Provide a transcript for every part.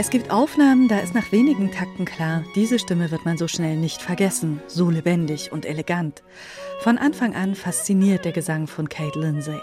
Es gibt Aufnahmen, da ist nach wenigen Takten klar, diese Stimme wird man so schnell nicht vergessen, so lebendig und elegant. Von Anfang an fasziniert der Gesang von Kate Lindsay.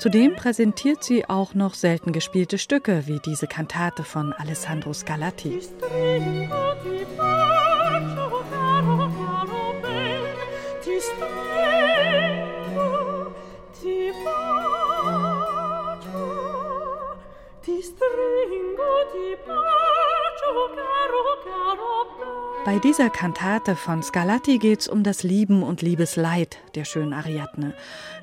Zudem präsentiert sie auch noch selten gespielte Stücke, wie diese Kantate von Alessandro Scarlatti. Bei dieser Kantate von Scarlatti geht es um das Lieben und Liebesleid der schönen Ariadne.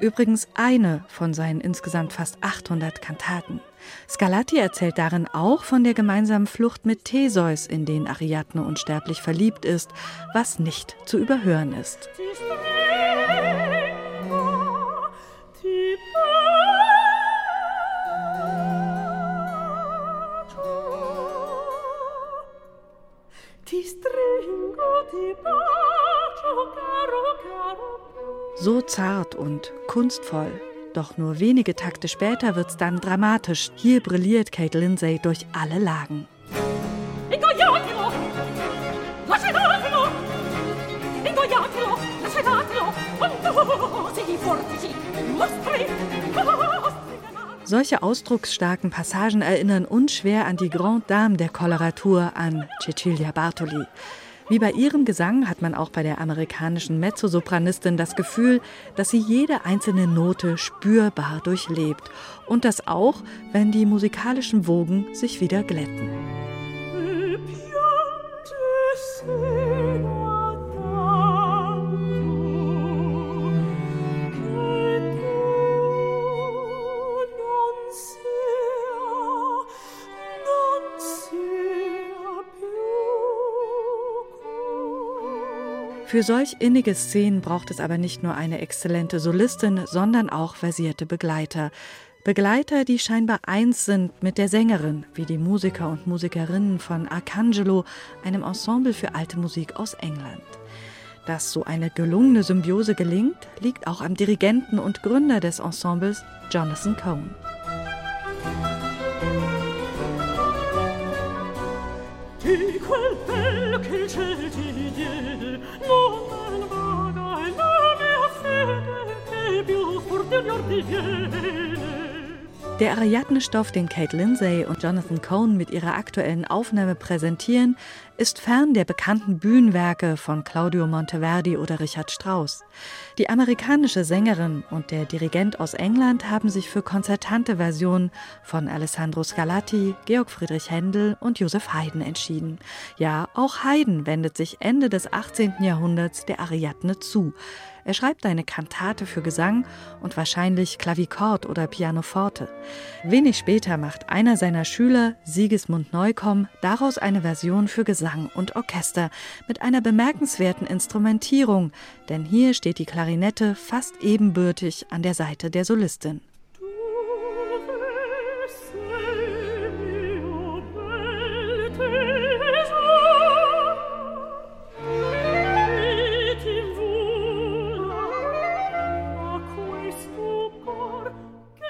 Übrigens eine von seinen insgesamt fast 800 Kantaten. Scarlatti erzählt darin auch von der gemeinsamen Flucht mit Theseus, in den Ariadne unsterblich verliebt ist, was nicht zu überhören ist. So zart und kunstvoll. Doch nur wenige Takte später wird's dann dramatisch. Hier brilliert Kate Lindsay durch alle Lagen. Solche ausdrucksstarken Passagen erinnern unschwer an die Grande Dame der Koloratur, an Cecilia Bartoli. Wie bei ihrem Gesang hat man auch bei der amerikanischen Mezzosopranistin das Gefühl, dass sie jede einzelne Note spürbar durchlebt und das auch, wenn die musikalischen Wogen sich wieder glätten. Für solch innige Szenen braucht es aber nicht nur eine exzellente Solistin, sondern auch versierte Begleiter. Begleiter, die scheinbar eins sind mit der Sängerin, wie die Musiker und Musikerinnen von Arcangelo, einem Ensemble für alte Musik aus England. Dass so eine gelungene Symbiose gelingt, liegt auch am Dirigenten und Gründer des Ensembles, Jonathan Cohn. Quel Dieu, Der Ariadne-Stoff, den Kate Lindsay und Jonathan Cohn mit ihrer aktuellen Aufnahme präsentieren, ist fern der bekannten Bühnenwerke von Claudio Monteverdi oder Richard Strauss. Die amerikanische Sängerin und der Dirigent aus England haben sich für konzertante Versionen von Alessandro Scarlatti, Georg Friedrich Händel und Joseph Haydn entschieden. Ja, auch Haydn wendet sich Ende des 18. Jahrhunderts der Ariadne zu. Er schreibt eine Kantate für Gesang und wahrscheinlich Klavikord oder Pianoforte. Wenig später macht einer seiner Schüler, Sigismund Neukomm, daraus eine Version für Gesang und Orchester mit einer bemerkenswerten Instrumentierung, denn hier steht die Klarinette fast ebenbürtig an der Seite der Solistin.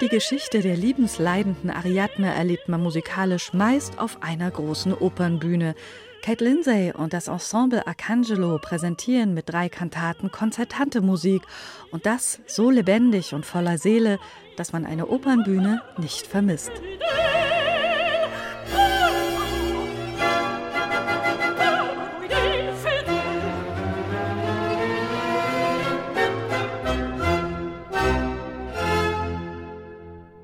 Die Geschichte der liebensleidenden Ariadne erlebt man musikalisch meist auf einer großen Opernbühne. Kate Lindsay und das Ensemble Arcangelo präsentieren mit drei Kantaten konzertante Musik und das so lebendig und voller Seele, dass man eine Opernbühne nicht vermisst.